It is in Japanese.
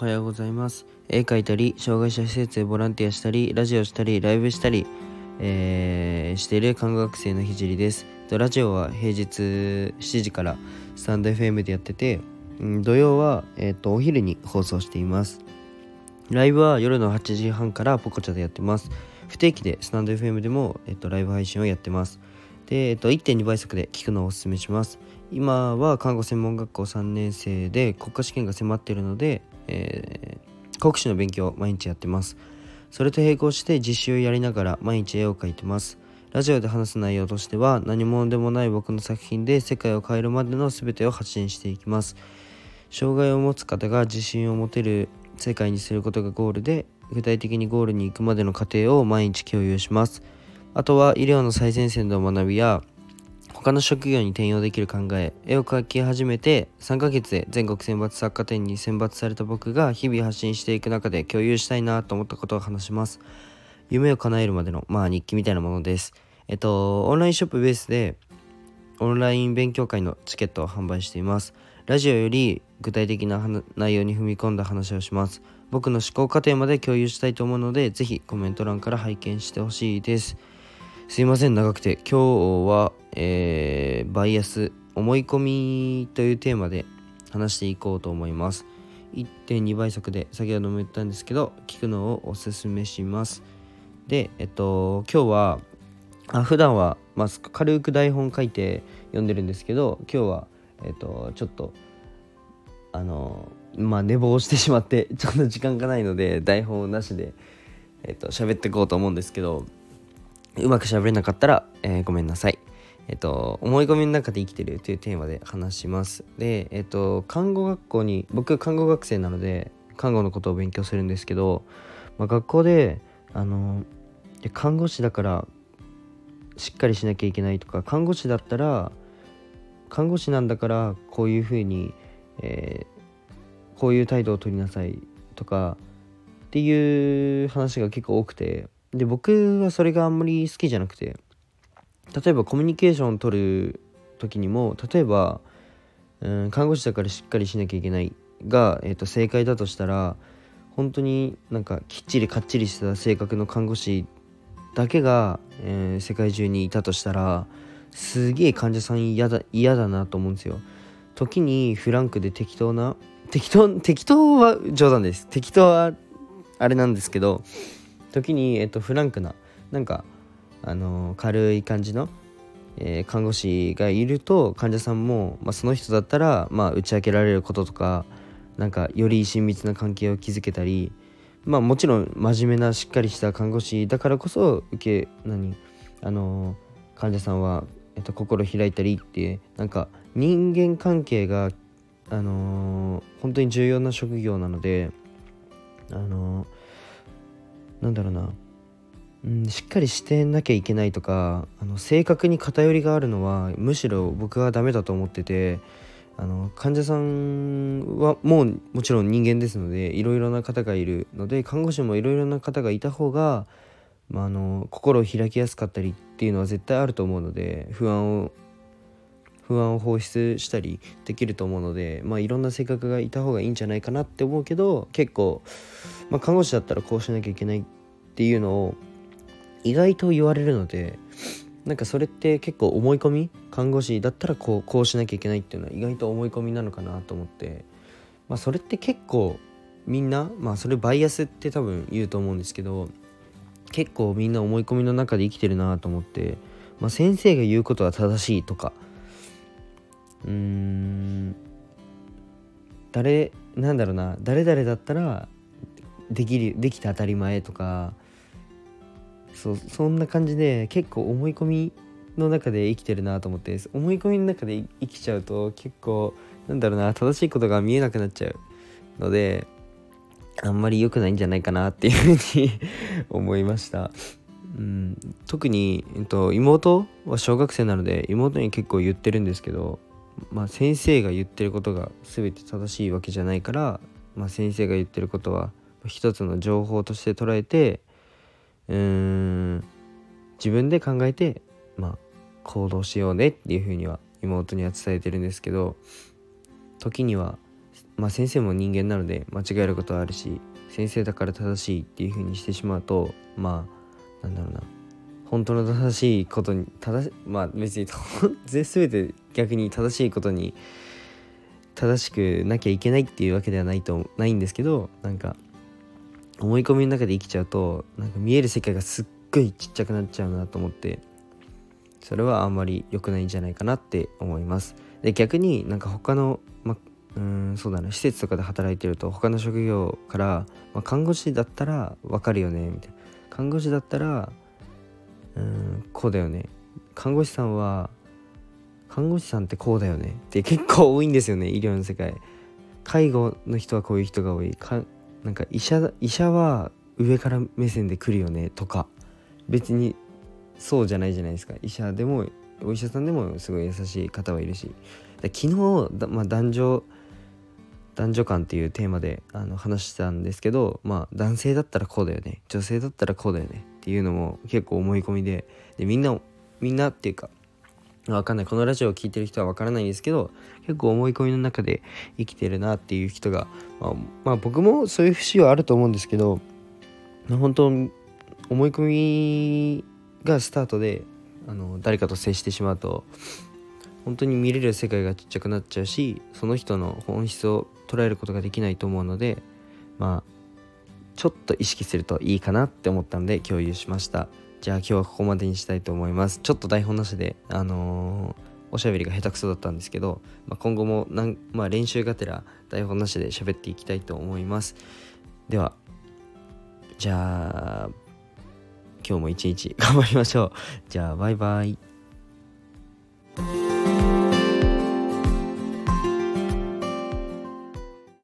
おはようございます。絵描いたり障害者施設でボランティアしたりラジオしたりライブしたり、えー、している看護学生のひじりです。ラジオは平日7時からスタンド FM でやってて土曜は、えーと、お昼に放送しています。ライブは夜の8時半からポコチャでやってます。不定期でスタンド FM でも、えーと、ライブ配信をやってます。で、えーと1.2倍速で聞くのをおすすめします。今は看護専門学校3年生で国家試験が迫っているので、えー、国試の勉強を毎日やってます。それと並行して実習をやりながら毎日絵を描いてます。ラジオで話す内容としては何者でもない僕の作品で世界を変えるまでの全てを発信していきます。障害を持つ方が自信を持てる世界にすることがゴールで具体的にゴールに行くまでの過程を毎日共有します。あとは医療の最前線の学びや他の職業に転用できる考え絵を描き始めて3ヶ月で全国選抜作家展に選抜された僕が日々発信していく中で共有したいなと思ったことを話します。夢を叶えるまでのまあ日記みたいなものです。えっとオンラインショップベースでオンライン勉強会のチケットを販売しています。ラジオより具体的な内容に踏み込んだ話をします。僕の思考過程まで共有したいと思うのでぜひコメント欄から拝見してほしいです。すいません長くて。今日は、えー、バイアス思い込みというテーマで話していこうと思います。1.2倍速で先ほども言ったんですけど聞くのをおすすめします。でえっと今日はあ普段は、まあ、軽く台本書いて読んでるんですけど今日はえっとちょっとあのまあ寝坊してしまってちょっと時間がないので台本なしでえっと喋っていこうと思うんですけどうまく喋れなかったら、えー、ごめんなさい。えっと、思い込みの中で生きてるというテーマで話します。で、えっと、看護学校に、僕、看護学生なので、看護のことを勉強するんですけど、まあ、学校で、あの、看護師だから、しっかりしなきゃいけないとか、看護師だったら、看護師なんだから、こういうふうに、えー、こういう態度を取りなさいとか、っていう話が結構多くて、で僕はそれがあんまり好きじゃなくて例えばコミュニケーションを取る時にも例えば、うん、看護師だからしっかりしなきゃいけないが、えー、と正解だとしたら本当になんかきっちりかっちりした性格の看護師だけが、えー、世界中にいたとしたらすげえ患者さん嫌だ嫌だなと思うんですよ。時にフランクで適当な適当適当は冗談です適当はあれなんですけど時に、えっと、フランクななんか、あの軽い感じの、えー、看護師がいると患者さんも、まあ、その人だったら、まあ、打ち明けられることとかなんかより親密な関係を築けたり、まあ、もちろん真面目なしっかりした看護師だからこそ受け何あの患者さんは、えっと、心開いたりってなんか人間関係があのー、本当に重要な職業なのであのーなんだろうな、うん、しっかりしてなきゃいけないとかあの性格に偏りがあるのはむしろ僕はダメだと思っててあの患者さんはもうもちろん人間ですのでいろいろな方がいるので看護師もいろいろな方がいた方が、まあ、あの心を開きやすかったりっていうのは絶対あると思うので不安を不安を放出したりできると思うので、まあ、いろんな性格がいた方がいいんじゃないかなって思うけど結構、まあ、看護師だったらこうしなきゃいけないっていうのを意外と言われるのでなんかそれって結構思い込み看護師だったらこうこうしなきゃいけないっていうのは意外と思い込みなのかなと思って、まあ、それって結構みんなまあそれバイアスって多分言うと思うんですけど結構みんな思い込みの中で生きてるなと思って、まあ、先生が言うことは正しいとかうん。誰なんだろうな。誰々だったらできるできて当たり前とかそうそんな感じで結構思い込みの中で生きてるなと思って思い込みの中で生きちゃうと結構なんだろうな正しいことが見えなくなっちゃうのであんまり良くないんじゃないかなっていうふうに 思いました。うん、特に、えっと、妹は小学生なので妹に結構言ってるんですけどまあ、先生が言ってることが全て正しいわけじゃないから、まあ、先生が言ってることは一つの情報として捉えてうーん自分で考えて、まあ、行動しようねっていうふうには妹には伝えてるんですけど時にはまあ先生も人間なので間違えることはあるし先生だから正しいっていう風にしてしまうとまあなんだろうな。本当の正しいことに正しまあ別に全て逆に正しいことに正しくなきゃいけないっていうわけではないとないんですけどなんか思い込みの中で生きちゃうとなんか見える世界がすっごいちっちゃくなっちゃうなと思ってそれはあんまり良くないんじゃないかなって思います。で逆になんか他の、ま、うんそうだな施設とかで働いてると他の職業から、ま看護師だったら分かるよねみたいな。看護師だったらうんこうだよね。看護師さんは看護師さんってこうだよね。って結構多いんですよね医療の世界。介護の人はこういう人が多い。かなんか医者医者は上から目線で来るよねとか。別にそうじゃないじゃないですか。医者でもお医者さんでもすごい優しい方はいるし。昨日まあ、男女男女間っていうテーマであの話したんですけどまあ男性だったらこうだよね。女性だったらこうだよね。っていうのも結構思い込みででみんなみんなっていうかわかんない。このラジオを聴いてる人はわからないんですけど結構思い込みの中で生きてるなっていう人が、まあ、まあ、僕もそういう節はあると思うんですけど本当思い込みがスタートであの誰かと接してしまうと本当に見れる世界がちっちゃくなっちゃうしその人の本質を捉えることができないと思うのでまあちょっと意識するといいかなって思ったので共有しました。じゃあ今日はここまでにしたいと思います。ちょっと台本なしであのー、おしゃべりが下手くそだったんですけど、まあ、今後もなん、まあ、練習がてら台本なしで喋っていきたいと思います。ではじゃあ今日も一日頑張りましょう。じゃあバイバイ。